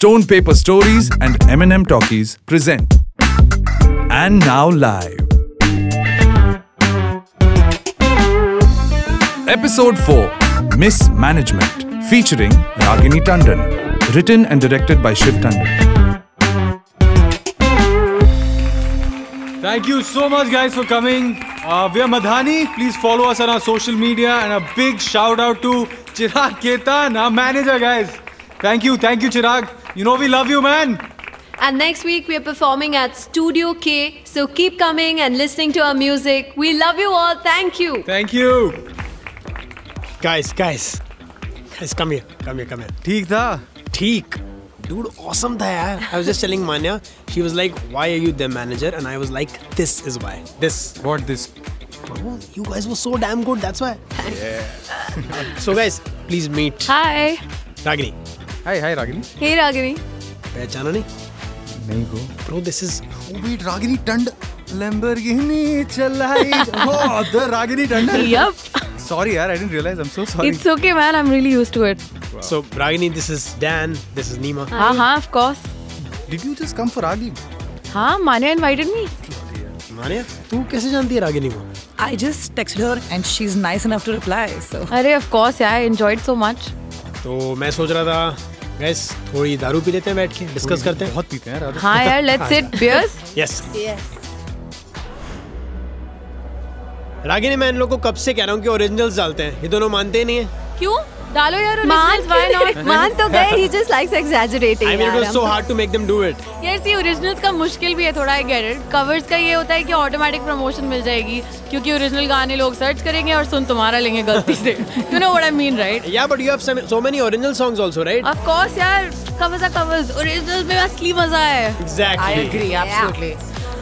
Stone Paper Stories and M&M Talkies present. And now live. Episode 4 Mismanagement featuring Ragini Tandon. Written and directed by Shiv Tandon. Thank you so much, guys, for coming. Uh, we are Madhani. Please follow us on our social media. And a big shout out to Chirag Ketan, our manager, guys. Thank you, thank you, Chirag. You know we love you, man. And next week we are performing at Studio K. So keep coming and listening to our music. We love you all. Thank you. Thank you. Guys, guys. Guys, come here. Come here, come here. ठीक था Teak. Dude, awesome tha yaar. I was just telling Manya, she was like, why are you the manager? And I was like, this is why. This. What this? Bro, you guys were so damn good, that's why. so guys, please meet Hi. Ragini. Hi, hi, Ragini. Hey Ragini. पहचाना नहीं? नहीं bro. Bro, this is Wait, Ragini Tand. Lamborghini चलाई. Oh, the Ragini Tandon. Yup. Sorry, yaar, I didn't realize. I'm so sorry. It's okay, man. I'm really used to it. so Ragini. This is Dan. This is Nima. हाँ हाँ of course. Did you just come for Ragi? हाँ Manya invited me. Manya, तू कैसे जानती है रागिनी को? I just texted her and she's nice enough to reply. So अरे of course yeah, I enjoyed so much. तो मैं सोच रहा था, गैस थोड़ी दारू पी लेते हैं बैठ के, डिस्कस करते हैं. बहुत पीते हैं यार हाँ यार let's sit beers yes Ragini मैं इन लोग को कब से कह रहा हूँ कि ओरिजिनल्स डालते हैं? ये दोनों मानते ही नहीं है। क्यों? डालो यार मान वाइन और मान तो गए ही just likes exaggerating I mean it was so hard to make them do it yes ये ओरिजिनल्स का मुश्किल भी है थोड़ा आई गेट इट कवर्स का ये होता है कि ऑटोमेटिक प्रमोशन मिल जाएगी क्योंकि ओरिजिनल गाने लोग सर्च करेंगे और सुन तुम्हारा लेंगे गलती से। You know what I mean right yeah but you have so many original songs also right of course यार कवर्स आर कवर्स ओरिजिनल्स में असली मज़ा है। Exactly I agree absolutely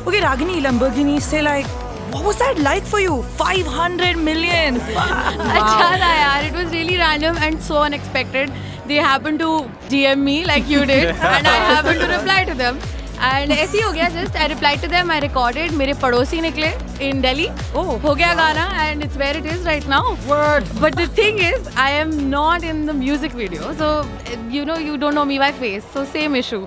okay Ragini Lamborghini से like what was that like for you? 500 million. अच्छा था यार it was really random and so unexpected they happened to DM me like you did and I happened to reply to them and ऐसे ही हो गया just I replied to them I recorded मेरे पड़ोसी निकले in Delhi oh हो गया गाना and it's where it is right now What? but the thing is I am not in the music video so you know you don't know me by face so same issue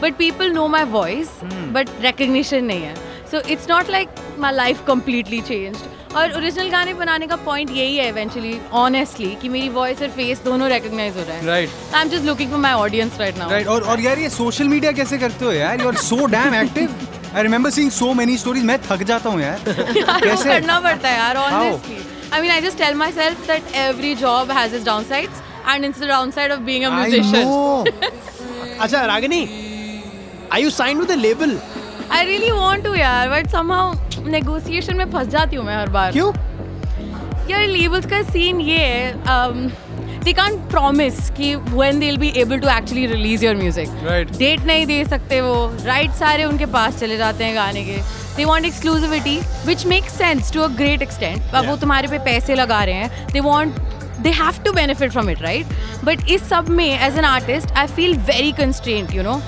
but people know my voice but recognition नहीं है so it's not like my life completely changed. और original गाने बनाने का point यही है eventually honestly कि मेरी वॉइस और फेस दोनों रिकॉग्नाइज हो रहा है. Right. I am just looking for my audience right now right और और यार ये सोशल मीडिया कैसे करते हो यार? You are so damn active I remember seeing so many stories मैं थक जाता हूँ यार. कैसे? करना पड़ता है यार honestly I mean I just tell myself that every job has is downsides and it's the downside of being a musician अच्छा Ragini are you signed with a label? I really want to यार but somehow negotiation में फंस जाती हूँ मैं हर बार। क्यों? यार labels का सीन ये है दे कांट प्रॉमिस कि when they be able to actually release your music Right. Date नहीं दे सकते वो। राइट सारे उनके पास चले जाते हैं गाने के। They want exclusivity which make sense to a great extent अब वो तुम्हारे पे पैसे लगा रहे हैं। They want they have to benefit from it right but इस सब में as an artist I feel very constraint you know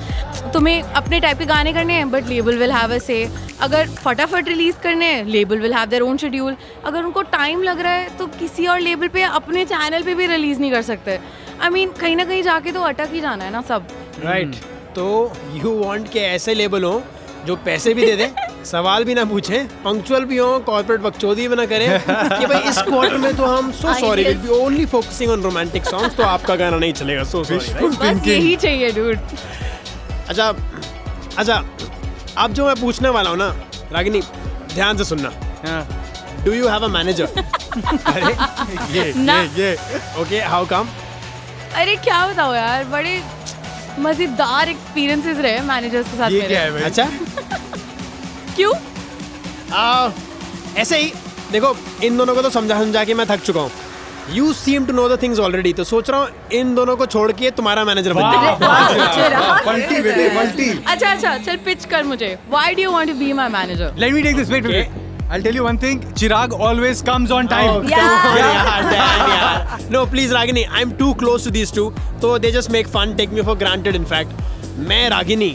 तुम्हें अपने टाइप के गाने करने हैं but label will have a say अगर फटाफट रिलीज़ करने हैं label will have their own schedule अगर उनको टाइम लग रहा है तो किसी और लेबल पे अपने चैनल पे भी रिलीज़ नहीं कर सकते. आई मीन कहीं ना कहीं जाके तो अटक ही जाना है ना सब. राइट तो यू वांट के ऐसे लेबल हो जो पैसे भी दे दे सवाल भी ना पूछे पंक्चुअल भी हो कॉर्पोरेट बकचोदी भी ना करें कि भाई इस क्वार्टर में तो हम so sorry will be only focusing on romantic songs तो आपका गाना नहीं चलेगा. सो सॉरी बस यही चाहिए डूड अच्छा अच्छा अब जो मैं पूछने वाला हूँ ना रागिनी ध्यान से सुनना। हाँ. Do you have a manager अरे ये ना. ये ये। ओके हाउ कम अरे क्या बताओ यार बड़े मज़ेदार एक्सपीरियंसेस रहे मैनेजर्स के साथ ये क्या है भाई? अच्छा। क्यों? आ, ऐसे ही देखो इन दोनों को तो समझा समझा के मैं थक चुका हूँ। You seem to know the things already तो सोच रहा हूँ इन दोनों को छोड़ के तुम्हारा मैनेजर बन जाए बंटी बेटे बंटी अच्छा अच्छा चल पिच कर मुझे why do you want to be my manager Let me take this. Wait, wait, wait. I'll tell you one thing. Chirag always comes on time. Oh, on, yaar, damn, yaar. No, please, Ragini, I'm too close to these two. So they just make fun, take me for granted, in fact. मैं Ragini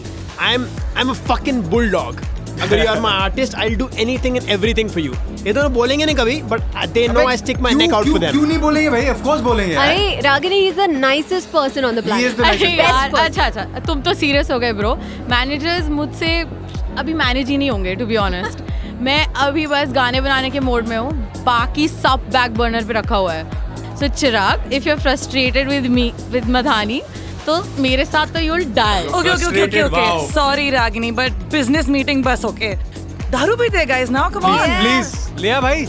I'm I'm a fucking bulldog. अगर you are my artist I will do anything and everything for you ये दोनों बोलेंगे नहीं कभी but they know I stick my neck out for क्यों नहीं बोलेंगे भाई? ऑफ़ कोर्स बोलेंगे अरे Ragini is the nicest person on the He is planet अरे यार अच्छा अच्छा तुम तो सीरियस हो गए ब्रो मैनेजर्स मुझसे अभी मैनेज ही नहीं होंगे टू बी ऑनेस्ट मैं अभी बस गाने बनाने के मोड में हूँ। बाकी सब बैक बर्नर पे रखा हुआ है। So Chirag if you are frustrated with me with Madhani तो मेरे साथ तो you die okay okay okay okay okay sorry Ragini but business meeting बस ओके दारू पीते guys now come on please ले आ भाई?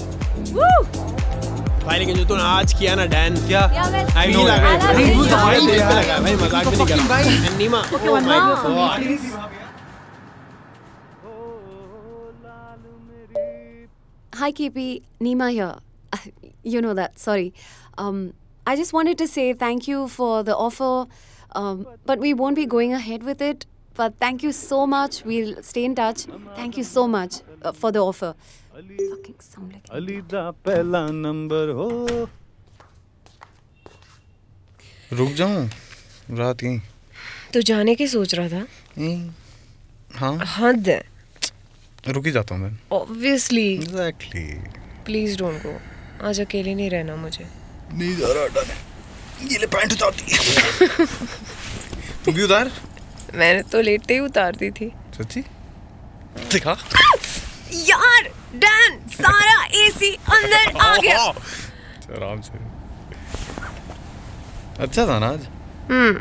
भाई लेकिन आज किया ना डैन क्या? आई नो लगा भाई तो भाई मज़ाक भी नहीं कर। रहा भाई Nima okay one more please Hi, KP. Nima here. Uh, you know that. Sorry. Um, I just wanted to say thank you for the offer. Um, but we won't be going ahead with it. But thank you so much. We'll stay in touch. Thank you so much uh, for the offer. Fucking sound like. Ali दा पहला number हो रुक जाऊँ रात यहीं तो जाने की सोच रहा था यहीं हाँ हद है रुक ही जाता हूँ मैं obviously exactly please don't go आज अकेले नहीं रहना मुझे नहीं जा रहा हटाने ये ले पैंट उतार दी तू भी उतार। मैंने तो लेटे ही उतार दी थी। सच्ची? दिखा। यार डैन सारा एसी अंदर आ गया। आराम से। अच्छा था ना आज? हम्म।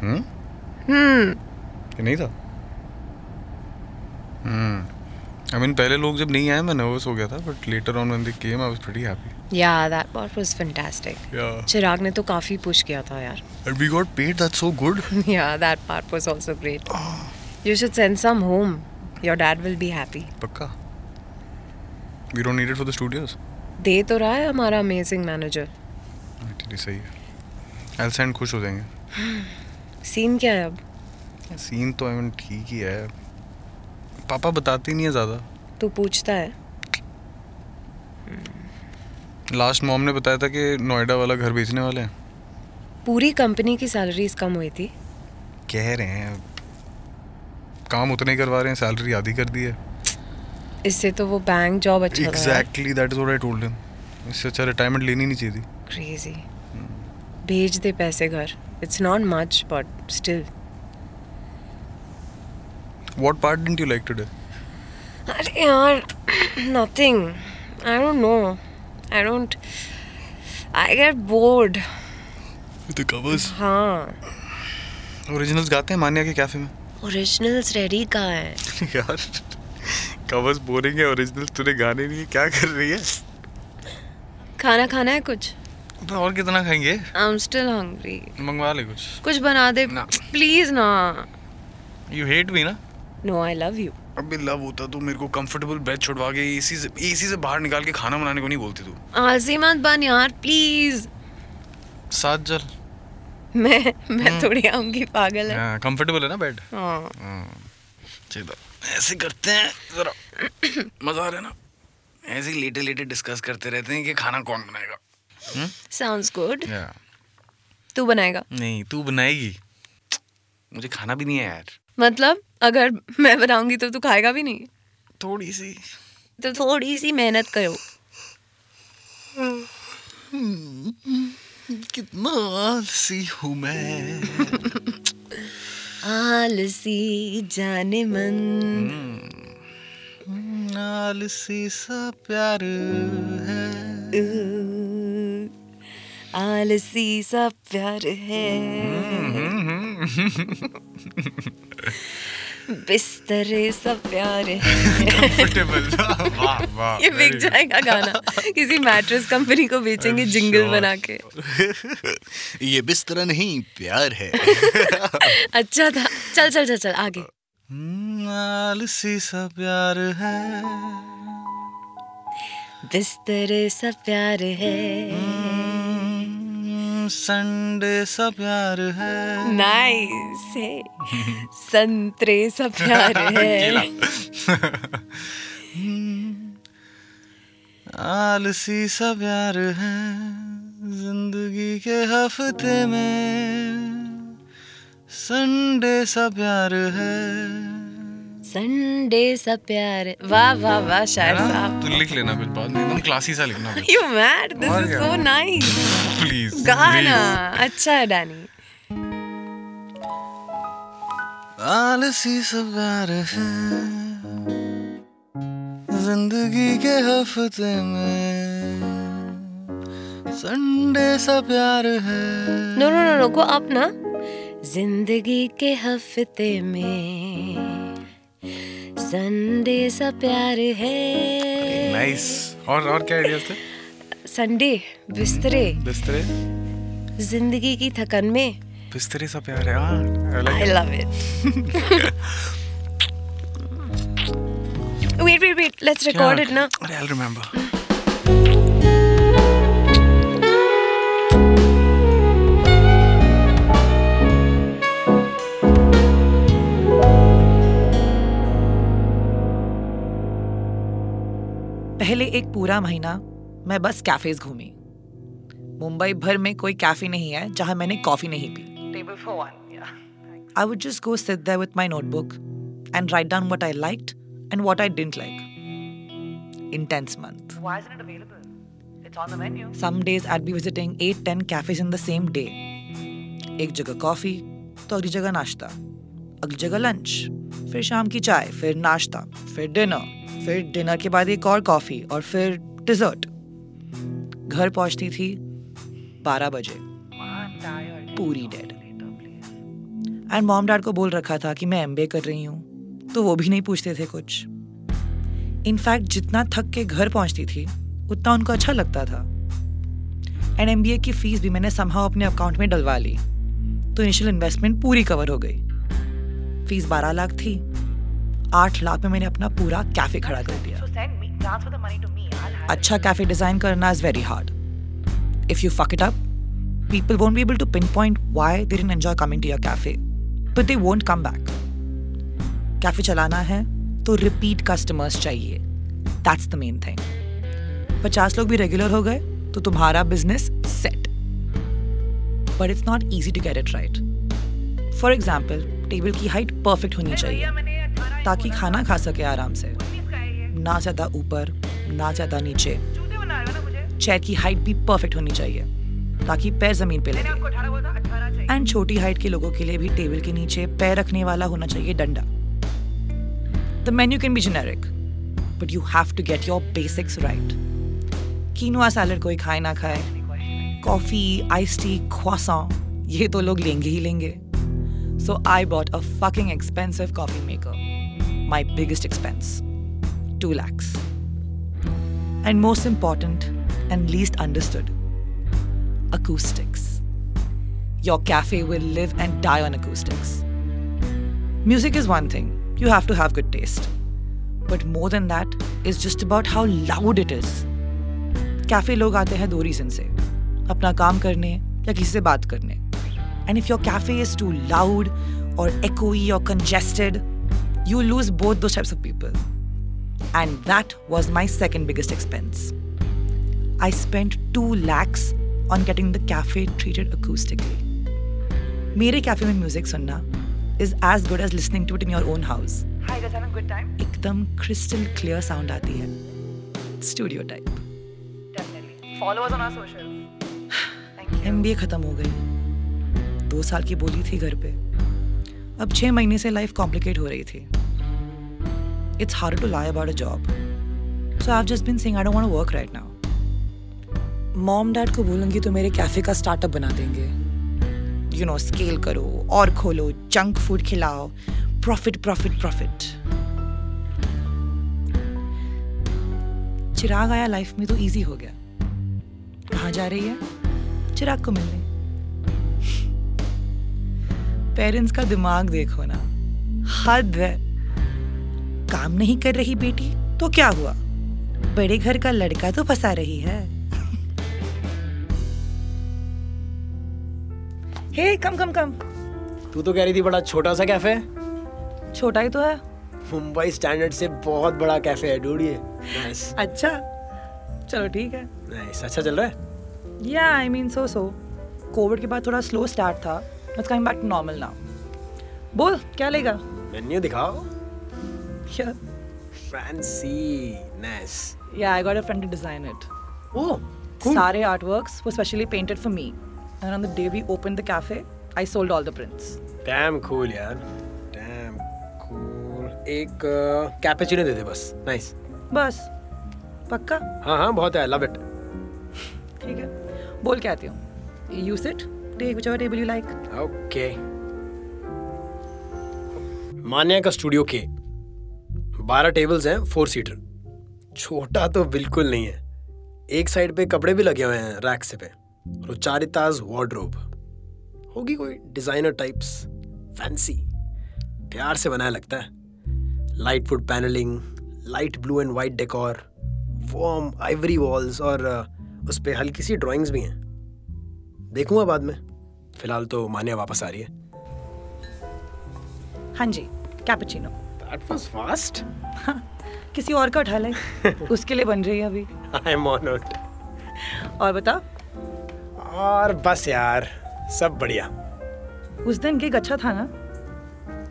हम्म? कि नहीं था? हम्म। आई मीन पहले लोग जब नहीं आए मैं नर्वस हो गया था but later on when they came I was pretty happy yeah that part was fantastic yeah Chirag ने तो काफ़ी पुश किया था यार। And we got paid that's so good yeah that part was also great you should send some home your dad will be happy पक्का? We don't need it for the studios दे तो रहा है हमारा amazing manager actually सही है। I send खुश हो जाएँगे। सीन क्या है अब? सीन तो आई मीन ठीक ही है। पापा बताते नहीं है ज़्यादा। तू पूछता है। लास्ट मॉम ने बताया था कि नोएडा वाला घर बेचने वाले हैं। पूरी कंपनी की सैलरीज कम हुई थी। कह रहे हैं काम उतने ही करवा रहे हैं सैलरी आधी कर दी है। इससे तो वो बैंक जॉब अच्छा exactly that is what I told him इससे अच्छा रिटायरमेंट लेनी नहीं चाहिए थी। क्रेजी भेज दे पैसे घर। It's not much but still what part didn't you like today अरे यार nothing I don't know I don't I get bored the covers हाँ। ओरिजिनल्स गाते हैं मान्या के कैफ़े में ओरिजिनल्स रेडी कहाँ है? यार कवर्स बोरिंग है ओरिजिनल्स तूने गाने नहीं है क्या कर रही है? खाना खाना है कुछ? तो और कितना खाएँगे? आई एम स्टिल हंग्री मंगवा ले कुछ। कुछ बना दे ना। प्लीज़ ना। यू हेट मी ना? नो आई लव यू अबे लव होता तो मेरे को कंफर्टेबल बेड छुड़वा के एसी से एसी से बाहर निकाल के खाना बनाने को नहीं बोलती तू। आलसी मत बन यार प्लीज़ साथ जल। मैं मैं थोड़ी आऊँगी पागल है। हाँ कंफर्टेबल है ना बेड हाँ। चलो ऐसे करते हैं जरा मज़ा आ रहा है ना? ऐसे ही लेटे लेटे डिस्कस करते रहते हैं कि खाना कौन बनाएगा। साउंड्स गुड या तू बनाएगा। नहीं तू बनाएगी। मुझे खाना भी नहीं है यार। मतलब? अगर मैं बनाऊँगी तो तू खाएगा भी नहीं। थोड़ी सी। तो थोड़ी सी मेहनत करो। कितना आलसी हूँ मैं। आलसी जाने मन आलसी सा प्यार है। आलसी सा प्यार है। बिस्तरे सा प्यार है। कंफर्टेबल वाह वाह ये बिक जाएगा गाना। किसी मैट्रेस कंपनी को बेचेंगे जिंगल बना के। ये बिस्तरा नहीं प्यार है। अच्छा था। चल चल चल चल आगे। आलसी सा प्यार है। बिस्तरे सा प्यार है। संडे सा प्यार है। नाइस है संतरे सा प्यार है। आलसी सा प्यार है ज़िंदगी के हफ़्ते में। संडे सा प्यार है। संडे सा प्यार वाह वाह वाह शायर साहब तू लिख लेना फिर बाद में एकदम क्लासी सा लिखना you mad this is so nice please गाना। अच्छा है डैनी आलसी सब प्यार है। ज़िंदगी के हफ़्ते में संडे सा प्यार है। No no no no go up ना ज़िंदगी के हफ़्ते में। संडे सा प्यार है नाइस और और क्या आइडियाज़ थे संडे बिस्तरे बिस्तरे ज़िंदगी की थकन में बिस्तरे सा प्यार है I love it wait wait wait let's record it wait. I will क्या? पहले एक पूरा महीना मैं बस कैफेज घूमी। मुंबई भर में कोई कैफ़े नहीं है जहाँ मैंने कॉफ़ी नहीं P. Table for one I would just go sit there with my notebook and write down what I liked and what I didn't like intense month. Why isn't it available? It's on the menu. some days i'd be visiting 8 10 cafes in the same day. एक जगह coffee तो अगली जगह नाश्ता। अगली जगह lunch फिर शाम की चाय फिर नाश्ता फिर डिनर फिर डिनर के बाद एक और कॉफ़ी और फिर डिजर्ट। घर पहुँचती थी 12 बजे। पूरी डेड एंड मॉम डैड को बोल रखा था कि मैं एमबीए कर रही हूँ तो वो भी नहीं पूछते थे कुछ। इनफैक्ट जितना थक के घर पहुँचती थी, उतना उनको अच्छा लगता था। एंड एमबीए की फ़ीस भी मैंने समहाउ अपने अकाउंट में डलवा ली तो इनिशियल इन्वेस्टमेंट पूरी कवर हो गई। फ़ीस 12 लाख थी। आठ लाख में मैंने अपना पूरा कैफ़े खड़ा कर दिया। अच्छा कैफ़े डिज़ाइन करना is very hard if you fuck it up people won't be able to pinpoint why they didn't enjoy coming to your cafe. But they won't come back. Café चलाना है तो repeat customers चाहिए। That's the main thing पचास लोग भी regular हो गए तो तुम्हारा business set but it's not easy to get it right for example table की हाइट परफेक्ट होनी चाहिए। ताकि खाना खा सके आराम से। ना ज़्यादा ऊपर, ना ज़्यादा नीचे। चेयर की हाइट भी परफेक्ट होनी चाहिए, ताकि पैर ज़मीन पे लगे। एंड छोटी हाइट के लोगों के लिए भी टेबल के नीचे पैर रखने वाला होना चाहिए डंडा। The menu can be generic but you have to get your basics right quinoa salad कोई खाए, ना खाए। कॉफ़ी आइस टी croissant, ये तो लोग लेंगे ही लेंगे। So I bought a fucking expensive coffee maker my biggest expense 2 lakhs and most important and least understood acoustics your cafe will live and die on acoustics music is one thing you have to have good taste but more than that is just about how loud it is cafe लोग आते हैं दो reason से अपना काम करने या किसी से बात करने and if your cafe is too loud और echoey or congested you lose both those types of people and that was my second biggest expense i spent 2 lakhs on getting the cafe treated acoustically मेरे cafe में music सुनना is as good as listening to it in your own house Hi, guys, having a good time? एकदम crystal clear sound आती है studio type Definitely. Follow us on our socials. Thank you. M खत्म हो गई दो साल की बोली थी घर पे अब छह महीने से लाइफ कॉम्प्लिकेट हो रही थी। It's hard to lie about a job so I just been saying I don't want work right now mom dad को बोलूँगी तो मेरे कैफ़े का स्टार्टअप बना देंगे। यू नो स्केल करो, और खोलो जंक फ़ूड खिलाओ। प्रॉफिट प्रॉफिट प्रॉफिट चिराग आया लाइफ में तो इजी हो गया। कहाँ जा रही है? चिराग को मिलने। पेरेंट्स का दिमाग देखो ना। हद है। काम नहीं कर रही बेटी तो क्या हुआ? बड़े घर का लड़का तो फंसा रही है। हे कम कम कम। तू तो कह रही थी बड़ा छोटा सा कैफ़े? छोटा ही तो है। मुंबई स्टैंडर्ड से बहुत बड़ा कैफ़े है ढूंढिए। नाइस अच्छा। चलो ठीक है। नाइस अच्छा चल रहा है? या I mean so so Covid के बाद थोड़ा स्लो स्टार्ट था। It's coming back to normal now बोल क्या लेगा मेन्यू दिखाओ. Fancy. Nice. Yeah, I got a friend to design it. Oh, cool. Sare artworks were specially painted for me. And on the day we opened the cafe, I sold all the prints. Damn cool यार. Damn cool. एक cappuccino दे दे बस. Nice. बस पक्का हाँ हाँ बहुत है. Love it. ठीक है बोल के आती हूँ you sit take whichever table you like. Okay. Manya का स्टूडियो के बारह टेबल्स हैं फोर सीटर छोटा तो बिल्कुल नहीं है। एक साइड पे कपड़े भी लगे हुए हैं रैक से पे। और चार ताज वार्डरोब होगी कोई डिज़ाइनर टाइप्स फैंसी प्यार से बनाया लगता है। Light foot panelling light blue and white decor warm ivory walls और uh, उस पर हल्की सी ड्राइंग्स भी हैं। देखूँगा बाद में। फ़िलहाल तो मान्या वापस आ रही है। हाँ जी कैपेचिनो That was fast. किसी और का उठा ले। उसके लिए बन रही है अभी। I'm honored. और बता और बस यार सब बढ़िया। उस दिन केक अच्छा था ना?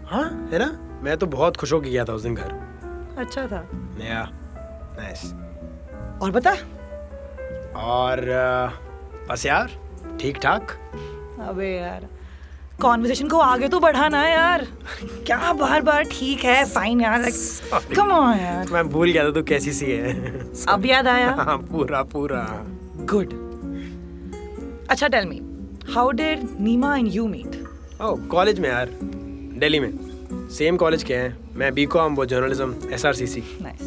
हाँ है ना? मैं तो बहुत खुश होकर गया था उस दिन घर। अच्छा था। या नाइस और बता। और बस यार ठीक ठाक। अबे यार कॉन्वर्सेशन को आगे तो बढ़ाना है यार। क्या बार बार ठीक है? फाइन यार कम ऑन यार। मैं भूल गया था तू कैसी सी है। अब याद आया? हाँ पूरा पूरा। गुड अच्छा tell me how did Nima and you meet O college में यार दिल्ली में। सेम कॉलेज के हैं। मैं बी कॉम वो journalism S R C C nice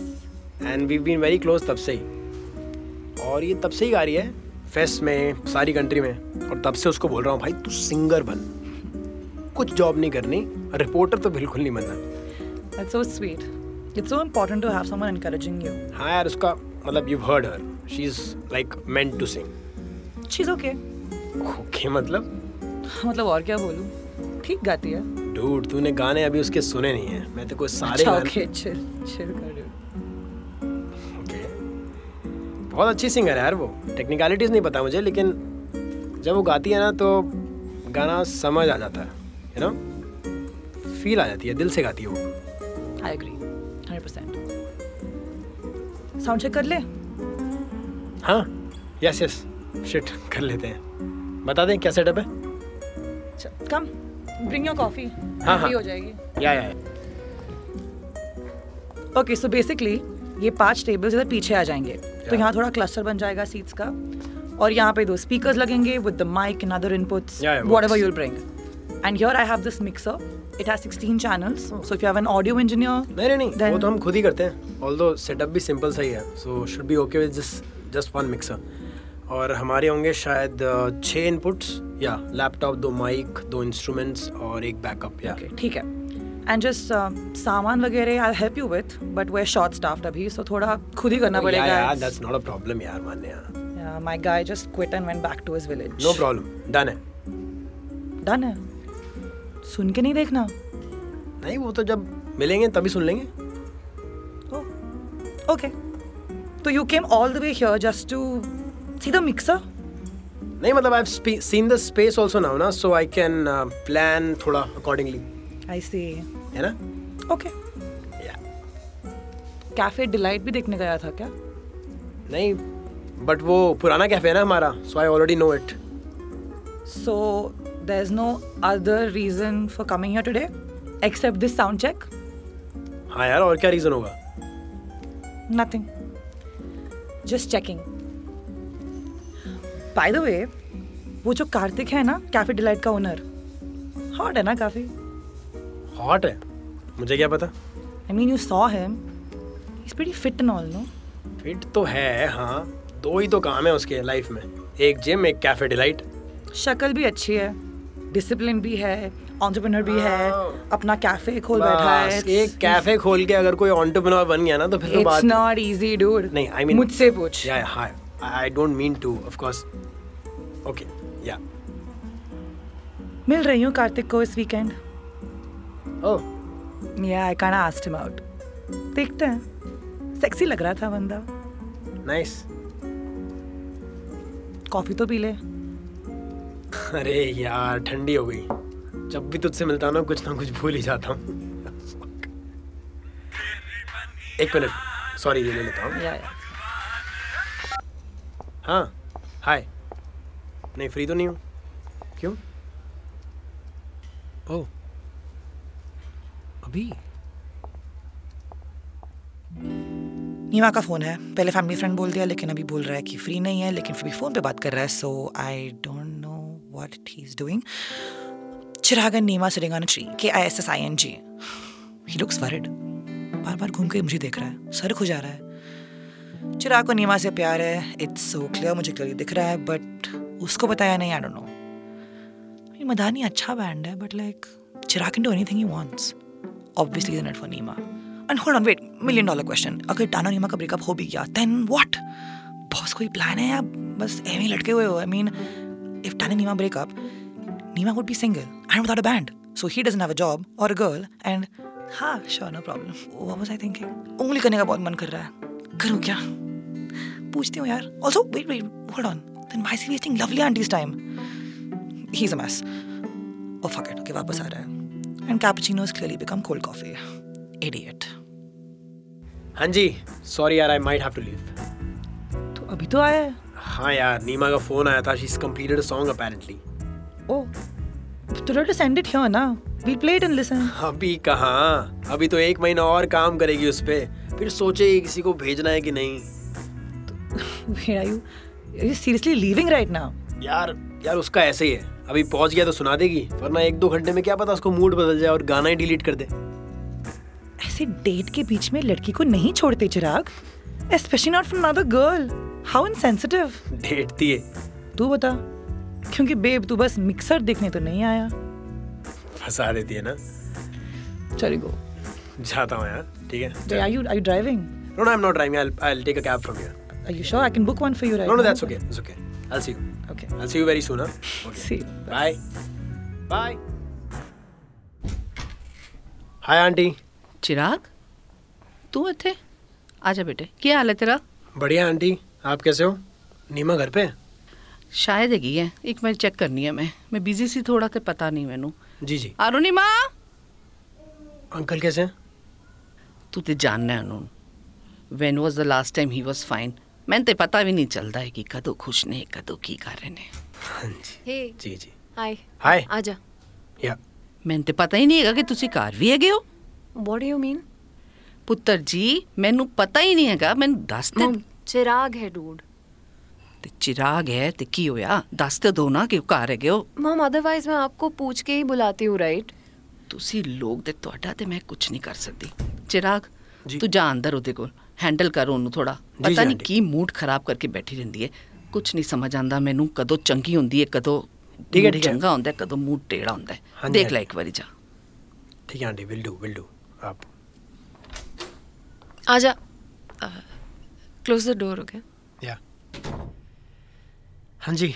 and we been very close तब से ही। और ये तब से ही गा रही है। फेस्ट में सारी कंट्री में और तब से उसको बोल रहा हूँ भाई तू सिंगर बन। कुछ जॉब नहीं करनी रिपोर्टर तो बिल्कुल नहीं बनना। That's so sweet. It's so important to have someone encouraging you. हाँ यार उसका मतलब you heard her she is like meant to sing She's okay. Okay मतलब? मतलब और क्या बोलूँ? ठीक गाती है। डूड तूने गाने अभी उसके सुने नहीं है। मैं तो कोई सारे अच्छा गाने ओके चिल चिल कर रही बहुत अच्छी सिंगर है यार वो। टेक्निकलिटीज नहीं पता मुझे लेकिन जब वो गाती है ना तो गाना समझ आ जाता है यू नो फील आ जाती है दिल से गाती है वो। आई एग्री 100% साउंड चेक कर ले? हाँ यस यस शिट कर लेते हैं। बता दें क्या सेटअप है? कम ब्रिंग योर कॉफ़ी हाँ, हाँ। हो जाएगी। या या ओके सो बेसिकली ये पाँच टेबल्स इधर पीछे आ जाएँगे। तो यहाँ थोड़ा क्लस्टर बन जाएगा सीट्स का। और यहाँ पे दो स्पीकर्स लगेंगे with the mic and other inputs whatever works. you'll bring. And here I have this mixer. It has 16 channels. So if you have an audio engineer नहीं नहीं Then- वो तो हम खुद ही करते हैं। ऑल सेटअप भी सिंपल सा ही है so should be okay with just just one mixer और हमारे होंगे शायद अ, छः इनपुट्स या लैपटॉप दो माइक दो इंस्ट्रूमेंट्स और एक बैकअप या okay ठीक है। एंड जस्ट सामान वगैरह I help you with but we short staffed अभी सो थोड़ा खुद ही करना पड़ेगा। दैट्स नॉट अ प्रॉब्लम यार Manya. Yeah, my guy just quit and went back to his village. No problem done है। डन है? सुन के नहीं देखना? नहीं वो तो जब मिलेंगे तभी सुन लेंगे। Okay. so you came all the way here just to see the mixer? नहीं मतलब I have seen the space also now ना सो आई कैन प्लान थोड़ा अकॉर्डिंगली I see. है ना? ओके या कैफ़े डिलाइट भी देखने गया था क्या? नहीं बट वो पुराना कैफ़े है ना हमारा so I already know it so there is no other reason for coming here today except this sound check हाँ यार और क्या रीजन होगा? Nothing just checking by the way वो जो कार्तिक है ना कैफ़े डिलाइट का ओनर हॉट है ना काफ़ी? हॉट है? मुझे क्या पता? I mean you saw him he is pretty fit and all no fit तो है हाँ। दो ही तो काम है उसके लाइफ में। एक जिम एक कैफ़े डिलाइट शक्ल भी अच्छी है। डिसिप्लिन भी है। ऑन्टरप्रेन्योर भी है। अपना कैफ़े खोल बैठा है। एक कैफ़े खोल के अगर कोई ऑन्टरप्रेन्योर बन गया ना तो फिर तो इट्स बात नॉट इजी डूड नहीं आई मीन मुझसे पूछ। Yeah hi I don't mean to of course okay या मिल रही हूँ कार्तिक को इस weekend oh yeah I kind asked him out देखते हैं। सेक्सी लग रहा था बंदा। नाइस कॉफ़ी तो पी ले। अरे यार ठंडी हो गई। जब भी तुझसे मिलता हूँ ना कुछ ना कुछ भूल ही जाता हूँ। एक मिनट। सॉरी ये ले लेता हूँ। या या हाँ। हाय नहीं फ्री तो नहीं हूँ। क्यों? ओ अभी? नीमा का फ़ोन है। पहले फैमिली फ्रेंड बोल दिया, लेकिन अभी बोल रहा है कि फ्री नहीं है, लेकिन फिर भी फ़ोन पे बात कर रहा है। So I don't know what he is doing चिरागन, Neema sitting on tree K I S S I N G he looks worried बार बार घूम के मुझे देख रहा है। सर खुजा रहा है। चिराग को नीमा से प्यार है। इट्स सो क्लियर मुझे क्लियरली दिख रहा है बट उसको बताया नहीं आई डोंट नो मदानी अच्छा बैंड है but like Chirag can do anything he wants obviously not for Neema and hold on wait million dollar question अगर टाना नीमा का ब्रेकअप हो भी गया देन व्हाट बॉस कोई प्लान है या बस ऐਵੇਂ ही लटके हुए हो? I mean if Tana Neema breakup Neema would be single and without a band so he doesn't have a job और अ गर्ल एंड हाँ sure no problem what I thinking उंगली करने का बहुत मन कर रहा है। करूँ क्या? पूछती हूँ यार। Also wait wait hold on then why is wasting lovely aunties time he is a mess oh fuck it वापस आ रहा है। And cappuccino is clearly become cold coffee idiot हाँ जी सॉरी यार I might have to leave तो अभी तो आया है? हाँ यार नीमा का फ़ोन आया था she is completed a song apparently oh तो अस एंड इट हियर ना? We play it and listen अभी कहाँ? अभी तो एक महीना और काम करेगी उस पे। फिर सोचे किसी को भेजना है कि नहीं। Where are you are you seriously leaving right now यार यार उसका ऐसे ही है। अभी पहुँच गया तो सुना देगी वरना एक दो घंटे में क्या पता उसको मूड बदल जाए और गाना ही डिलीट कर दे। ऐसे डेट के बीच में लड़की को नहीं छोड़ते Chirag. Specially not from another girl how insensitive date थी ये। तू बता क्योंकि बेब तू बस मिक्सर देखने तो नहीं आया। फंसा देती है ना। चली गो जाता हूँ यार ठीक है are you are you driving no no I am not driving I I will take a cab from here Are you sure? I can book one for you right No, no, now? that's okay. It's okay. I'll see you. Okay. I'll see you very soon. Huh? Okay. See. You. Bye. Bye. Hi aunty Chirag तू अथे आजा बेटे क्या हाल है तेरा बढ़िया aunty आप कैसे हो नीमा घर पे है? शायद हैगी है एक बार चेक करनी है मैं मैं बिज़ी सी थोड़ा कर पता नहीं मैनू जी जी आरो नीमा अंकल कैसे हैं तू ते जानना है उन्होंने when was the last time he was fine ਮੈਨੂੰ ਤੇ ਪਤਾ ਵੀ ਨਹੀਂ ਚੱਲਦਾ ਹੈ ਕਿ ਕਦੋਂ ਖੁਸ਼ ਨੇ ਕਦੋਂ ਕੀ ਕਰ ਰਹੇ ਨੇ हाँ जी Hey, जी जी hi. Hi. Aja. या ਮੈਨੂੰ ਤੇ ਪਤਾ ਹੀ ਨਹੀਂ ਹੈਗਾ ਕਿ ਤੁਸੀਂ ਘਰ ਵੀ ਹੈਗੇ ਹੋ What do you mean? ਪੁੱਤਰ ਜੀ ਮੈਨੂੰ ਪਤਾ ਹੀ ਨਹੀਂ ਹੈਗਾ ਮੈਨੂੰ ਦੱਸ ਤੇ Mom, Chirag hai, dude. ਤੇ ਚਿਰਾਗ ਹੈ ਤੇ ਕੀ ਹੋਇਆ ਦੱਸ ਤੇ ਦੋ ਨਾ ਕਿ ਘਰ ਹੈਗੇ ਹੋ Mom, otherwise मैं आपको पूछ के ही बुलाती हूँ, right? ਤੁਸੀਂ ਲੋਕ ਦੇ ਤੁਹਾਡਾ ਤੇ ਮੈਂ ਕੁਝ ਨਹੀਂ ਕਰ ਸਕਦੀ ਚਿਰਾਗ ਜੀ। ਤੂੰ ਜਾ ਅੰਦਰ ਉਹਦੇ ਕੋਲ ਹੈਂਡਲ ਕਰ ਉਹਨੂੰ ਥੋੜਾ ਜੀ, ਪਤਾ ਨਹੀਂ ਆਂਟੀ। ਕੀ ਮੂਡ ਖਰਾਬ ਕਰਕੇ ਬੈਠੀ ਰਹਿੰਦੀ ਹੈ ਕੁਝ ਨਹੀਂ ਸਮਝ ਆਂਦਾ ਮੈਨੂੰ ਕਦੋਂ ਚੰਗੀ ਹੁੰਦੀ ਹੈ ਕਦੋਂ ਠੀਕ ਹੈ, mood ਠੀਕ ਹੈ। ਚੰਗਾ ਹੁੰਦਾ ਹੈ ਕਦੋਂ ਮੂਡ ਟੇੜਾ ਹੁੰਦਾ ਹੈ ਹਾਂਜੀ, ਦੇਖ ਲੈ ਆਂਟੀ। ਇੱਕ ਵਾਰੀ ਜਾ ठीक है aunty will do will do आप Aja. Uh, close the door, okay? या हाँ जी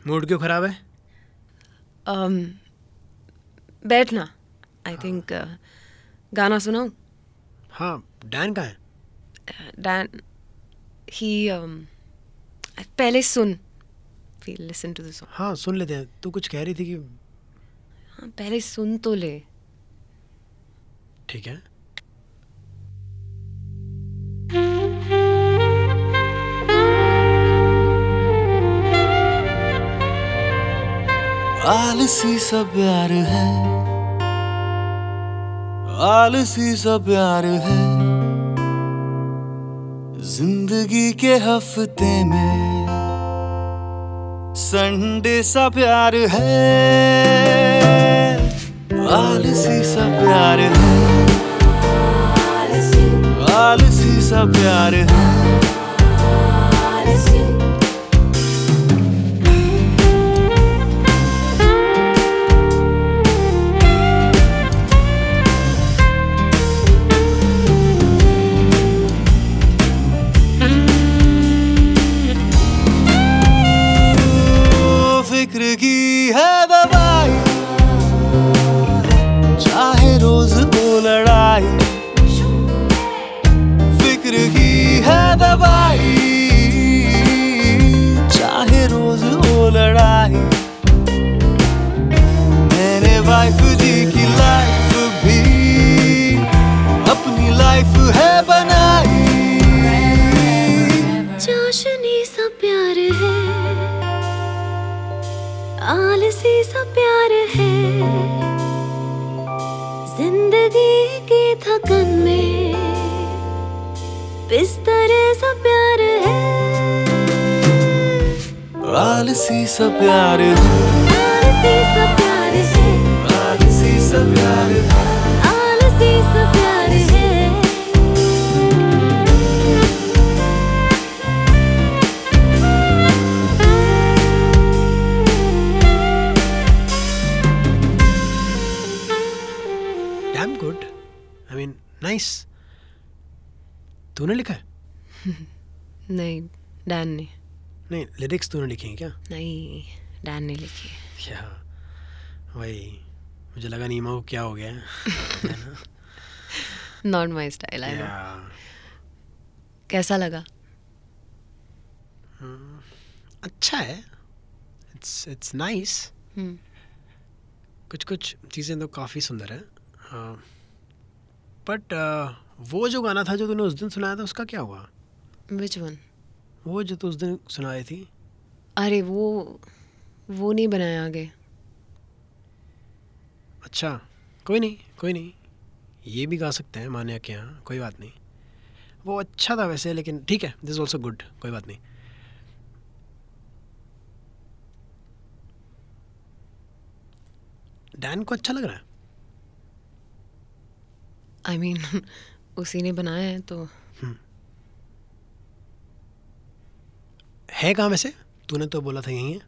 मूड क्यों खराब है Um, बैठना. I think uh, गाना सुनाऊं? हाँ डैन कहाँ है Dan, he um, पहले सुन. Listen to the song. हाँ सुन लेते हैं तू कुछ कह रही थी कि हाँ, पहले सुन तो ले. ठीक है आलसी सा प्यार है आलसी सा प्यार है ज़िंदगी के हफ़्ते में संडे सा प्यार है, आलसी सा प्यार है, आलसी सा प्यार है। की थकन में बिस्तरे सा प्यार है। आलसी सा प्यार है। आलसी सा प्यार। नाइस। तूने लिखा है? नहीं डैन ने। नहीं लिरिक्स तूने लिखे हैं क्या? नहीं डैन ने लिखी क्या? वही मुझे लगा नीमा को क्या हो गया। है not my style I know कैसा लगा? अच्छा है। It's it's nice hmm. कुछ कुछ चीज़ें तो काफ़ी सुंदर है। बट वो जो गाना था जो तूने उस दिन सुनाया था उसका क्या हुआ? विच वन वो जो तू उस दिन सुनाई थी। अरे वो वो नहीं बनाया आगे। अच्छा कोई नहीं कोई नहीं। ये भी गा सकते हैं मान्या के यहाँ कोई बात नहीं। वो अच्छा था वैसे लेकिन ठीक है दिस ऑल्सो गुड कोई बात नहीं। डैन को अच्छा लग रहा है? आई मीन उसी ने बनाया है तो हम्म। है कहाँ वैसे तूने तो बोला था यहीं है।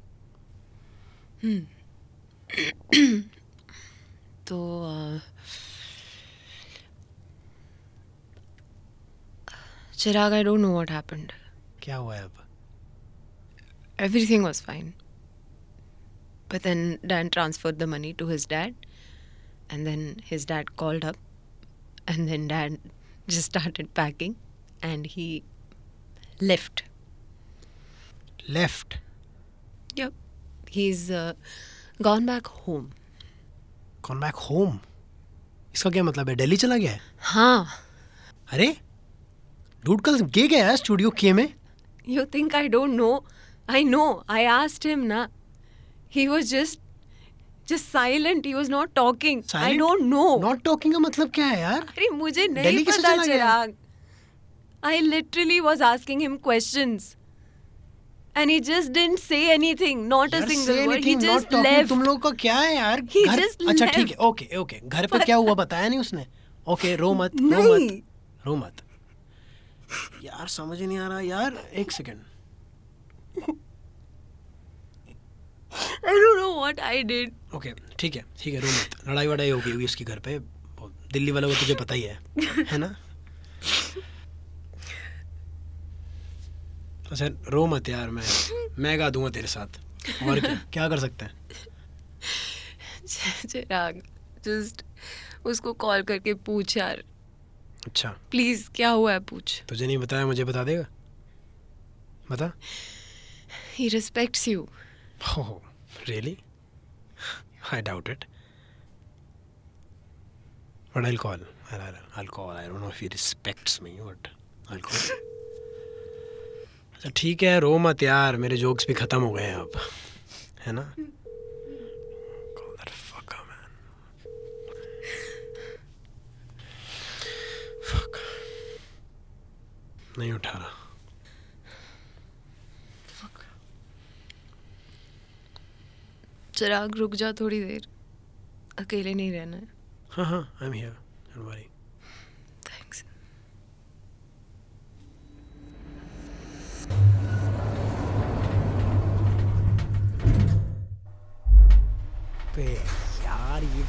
तो Chirag I don't know what happened क्या हुआ है अब? Everything was fine but then dad transfer the money to his dad and then his dad called up and then Dad just started packing, and he left. Left Yep. He's uh, gone back home. Gone back home इसका क्या मतलब है दिल्ली चला गया है हाँ अरे dude कल गे गया है स्टूडियो के में You think I don't know? I know. I asked him, na. He was just just silent. He was not talking. I Silent? don't know. Not talking का मतलब क्या है यार अरे मुझे नहीं पता चिराग I literally was asking him questions. And he just didn't say anything, not a single word. He anything, just talking. left. तुम लोग का क्या है यार He घर just अच्छा ठीक है ओके ओके घर पे क्या हुआ बताया नहीं उसने ओके रो मत रो मत रो मत यार समझ नहीं आ रहा यार एक second What I did. Okay ठीक है ठीक है रो मत। लड़ाई वड़ाई हो गई होगी उसकी घर पे। दिल्ली वालों को तुझे पता ही है है ना? अच्छा रो मत यार मैं मैं गा दूँगा तेरे साथ। और क्या क्या कर सकते हैं? चिराग just उसको कॉल करके पूछ यार। अच्छा। प्लीज़ क्या हुआ है पूछ। तुझे नहीं बताया मुझे बता देगा? बता। He respects you. Oh, really? I doubt it. But I'll call. I'll, I'll, I'll call. I don't know if he respects me, but I'll call. अच्छा ठीक है रो मत यार मेरे जोक्स भी खत्म हो गए हैं अब है ना. नहीं उठा रहा चिराग रुक जा थोड़ी देर। अकेले नहीं रहना है। हाँ हाँ I am here don't worry thanks पे यार ये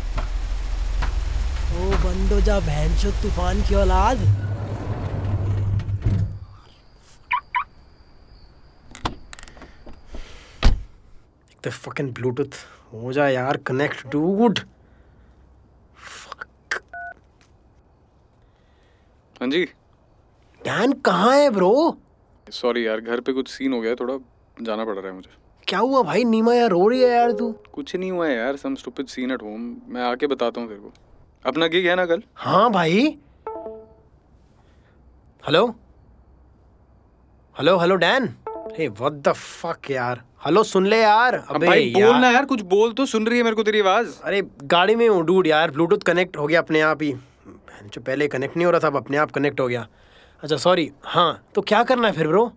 ओ बंदो जा बहन तूफ़ान की औलाद। तो फकिंग ब्लूटूथ हो जा यार कनेक्ट डूड हाँ जी। डैन कहाँ है ब्रो सॉरी यार घर पे कुछ सीन हो गया थोड़ा जाना पड़ रहा है मुझे। क्या हुआ भाई? नीमा यार रो रही है यार तू। कुछ नहीं हुआ है यार some stupid scene at home मैं आके बताता हूँ तेरे को। अपना गिग है ना कल? हाँ भाई। Hello hello hello Dan hey what the fuck यार? हेलो सुन ले यार। अबे भाई यार। बोल ना यार कुछ बोल तो सुन रही है मेरे को तेरी आवाज़। अरे गाड़ी में हूँ डूड यार। ब्लूटूथ कनेक्ट हो गया अपने आप ही। जो पहले कनेक्ट नहीं हो रहा था अब अपने आप कनेक्ट हो गया। अच्छा सॉरी हाँ तो क्या करना है फिर ब्रो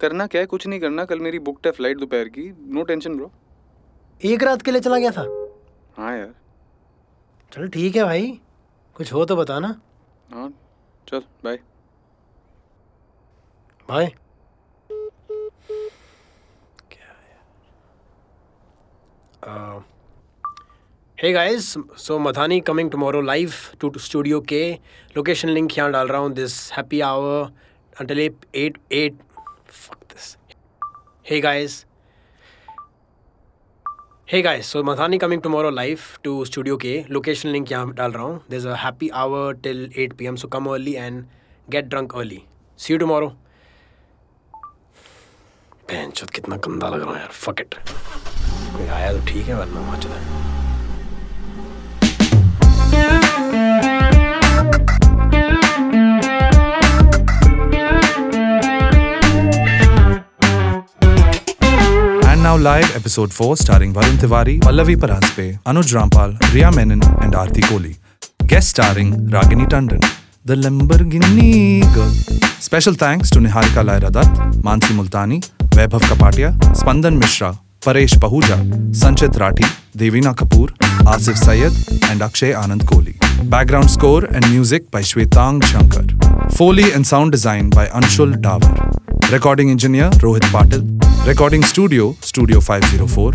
करना क्या है? कुछ नहीं करना। कल मेरी बुक है फ़्लाइट दोपहर की। नो टेंशन ब्रो एक रात के लिए चला गया था? हाँ यार। चल ठीक है भाई। कुछ हो तो बताना। हाँ चल bye bye hey guys so Madhani coming tomorrow live to studio के लोकेशन लिंक यहाँ डाल रहा हूँ this happy hour until eight eight this hey guys hey guys so Madhani coming tomorrow live to studio के location link यहाँ डाल रहा हूँ. This a happy hour till eight P M so come early and get drunk early see you tomorrow कितना गंदा लग रहा है यार. फकट कोई आया तो ठीक है वरना वहाँ चला now live episode 4 starring Varun Tiwari, Pallavi Paraspe, Anuj Rampal, Riya Menon and Aarti Kohli. Guest starring Ragini Tandon, the Lamborghini girl. Special thanks to Niharika Laira Dutt, Mansi Multani, Vaibhav Kapatia, Spandan Mishra, Paresh Pahuja, Sanchit Rathi, Devina Kapoor, Asif Syed and Akshay Anand Kohli. Background score and music by Shwetang Shankar. Foley and sound design by Anshul Davar. Recording engineer Rohit Patil. Recording studio Studio 504.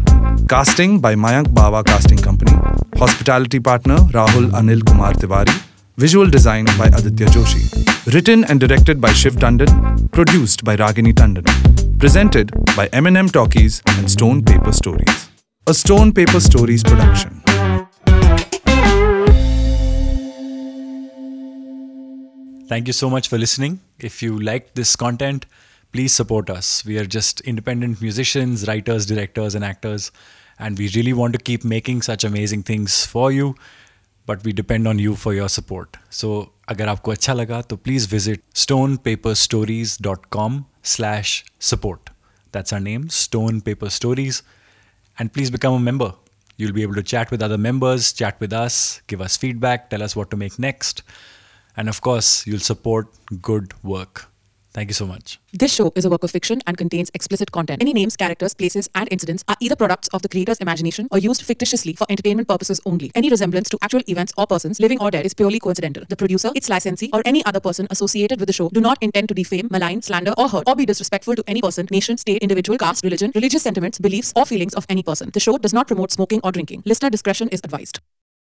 Casting by Mayank Bawa Casting Company. Hospitality partner Rahul Anil Kumar Tiwari. Visual design by Aditya Joshi. Written and directed by Shiv Tandon. Produced by Ragini Tandon. Presented by M&M Talkies and Stone Paper Stories. A Stone Paper Stories production. Thank you so much for listening. If you liked this content, please support us. We are just independent musicians, writers, directors, and actors, and we really want to keep making such amazing things for you. But we depend on you for your support. So अगर आपको अच्छा लगा तो please visit stonepaperstories.com slash support. That's our name, Stone Paper Stories. And please become a member. You'll be able to chat with other members, chat with us, give us feedback, tell us what to make next. And of course, you'll support good work. Thank you so much. This show is a work of fiction and contains explicit content. Any names, characters, places, and incidents are either products of the creator's imagination or used fictitiously for entertainment purposes only. Any resemblance to actual events or persons, living or dead, is purely coincidental. The producer, its licensee, or any other person associated with the show do not intend to defame, malign, slander, or hurt, or be disrespectful to any person, nation, state, individual, caste, religion, religious sentiments, beliefs, or feelings of any person. The show does not promote smoking or drinking. Listener discretion is advised.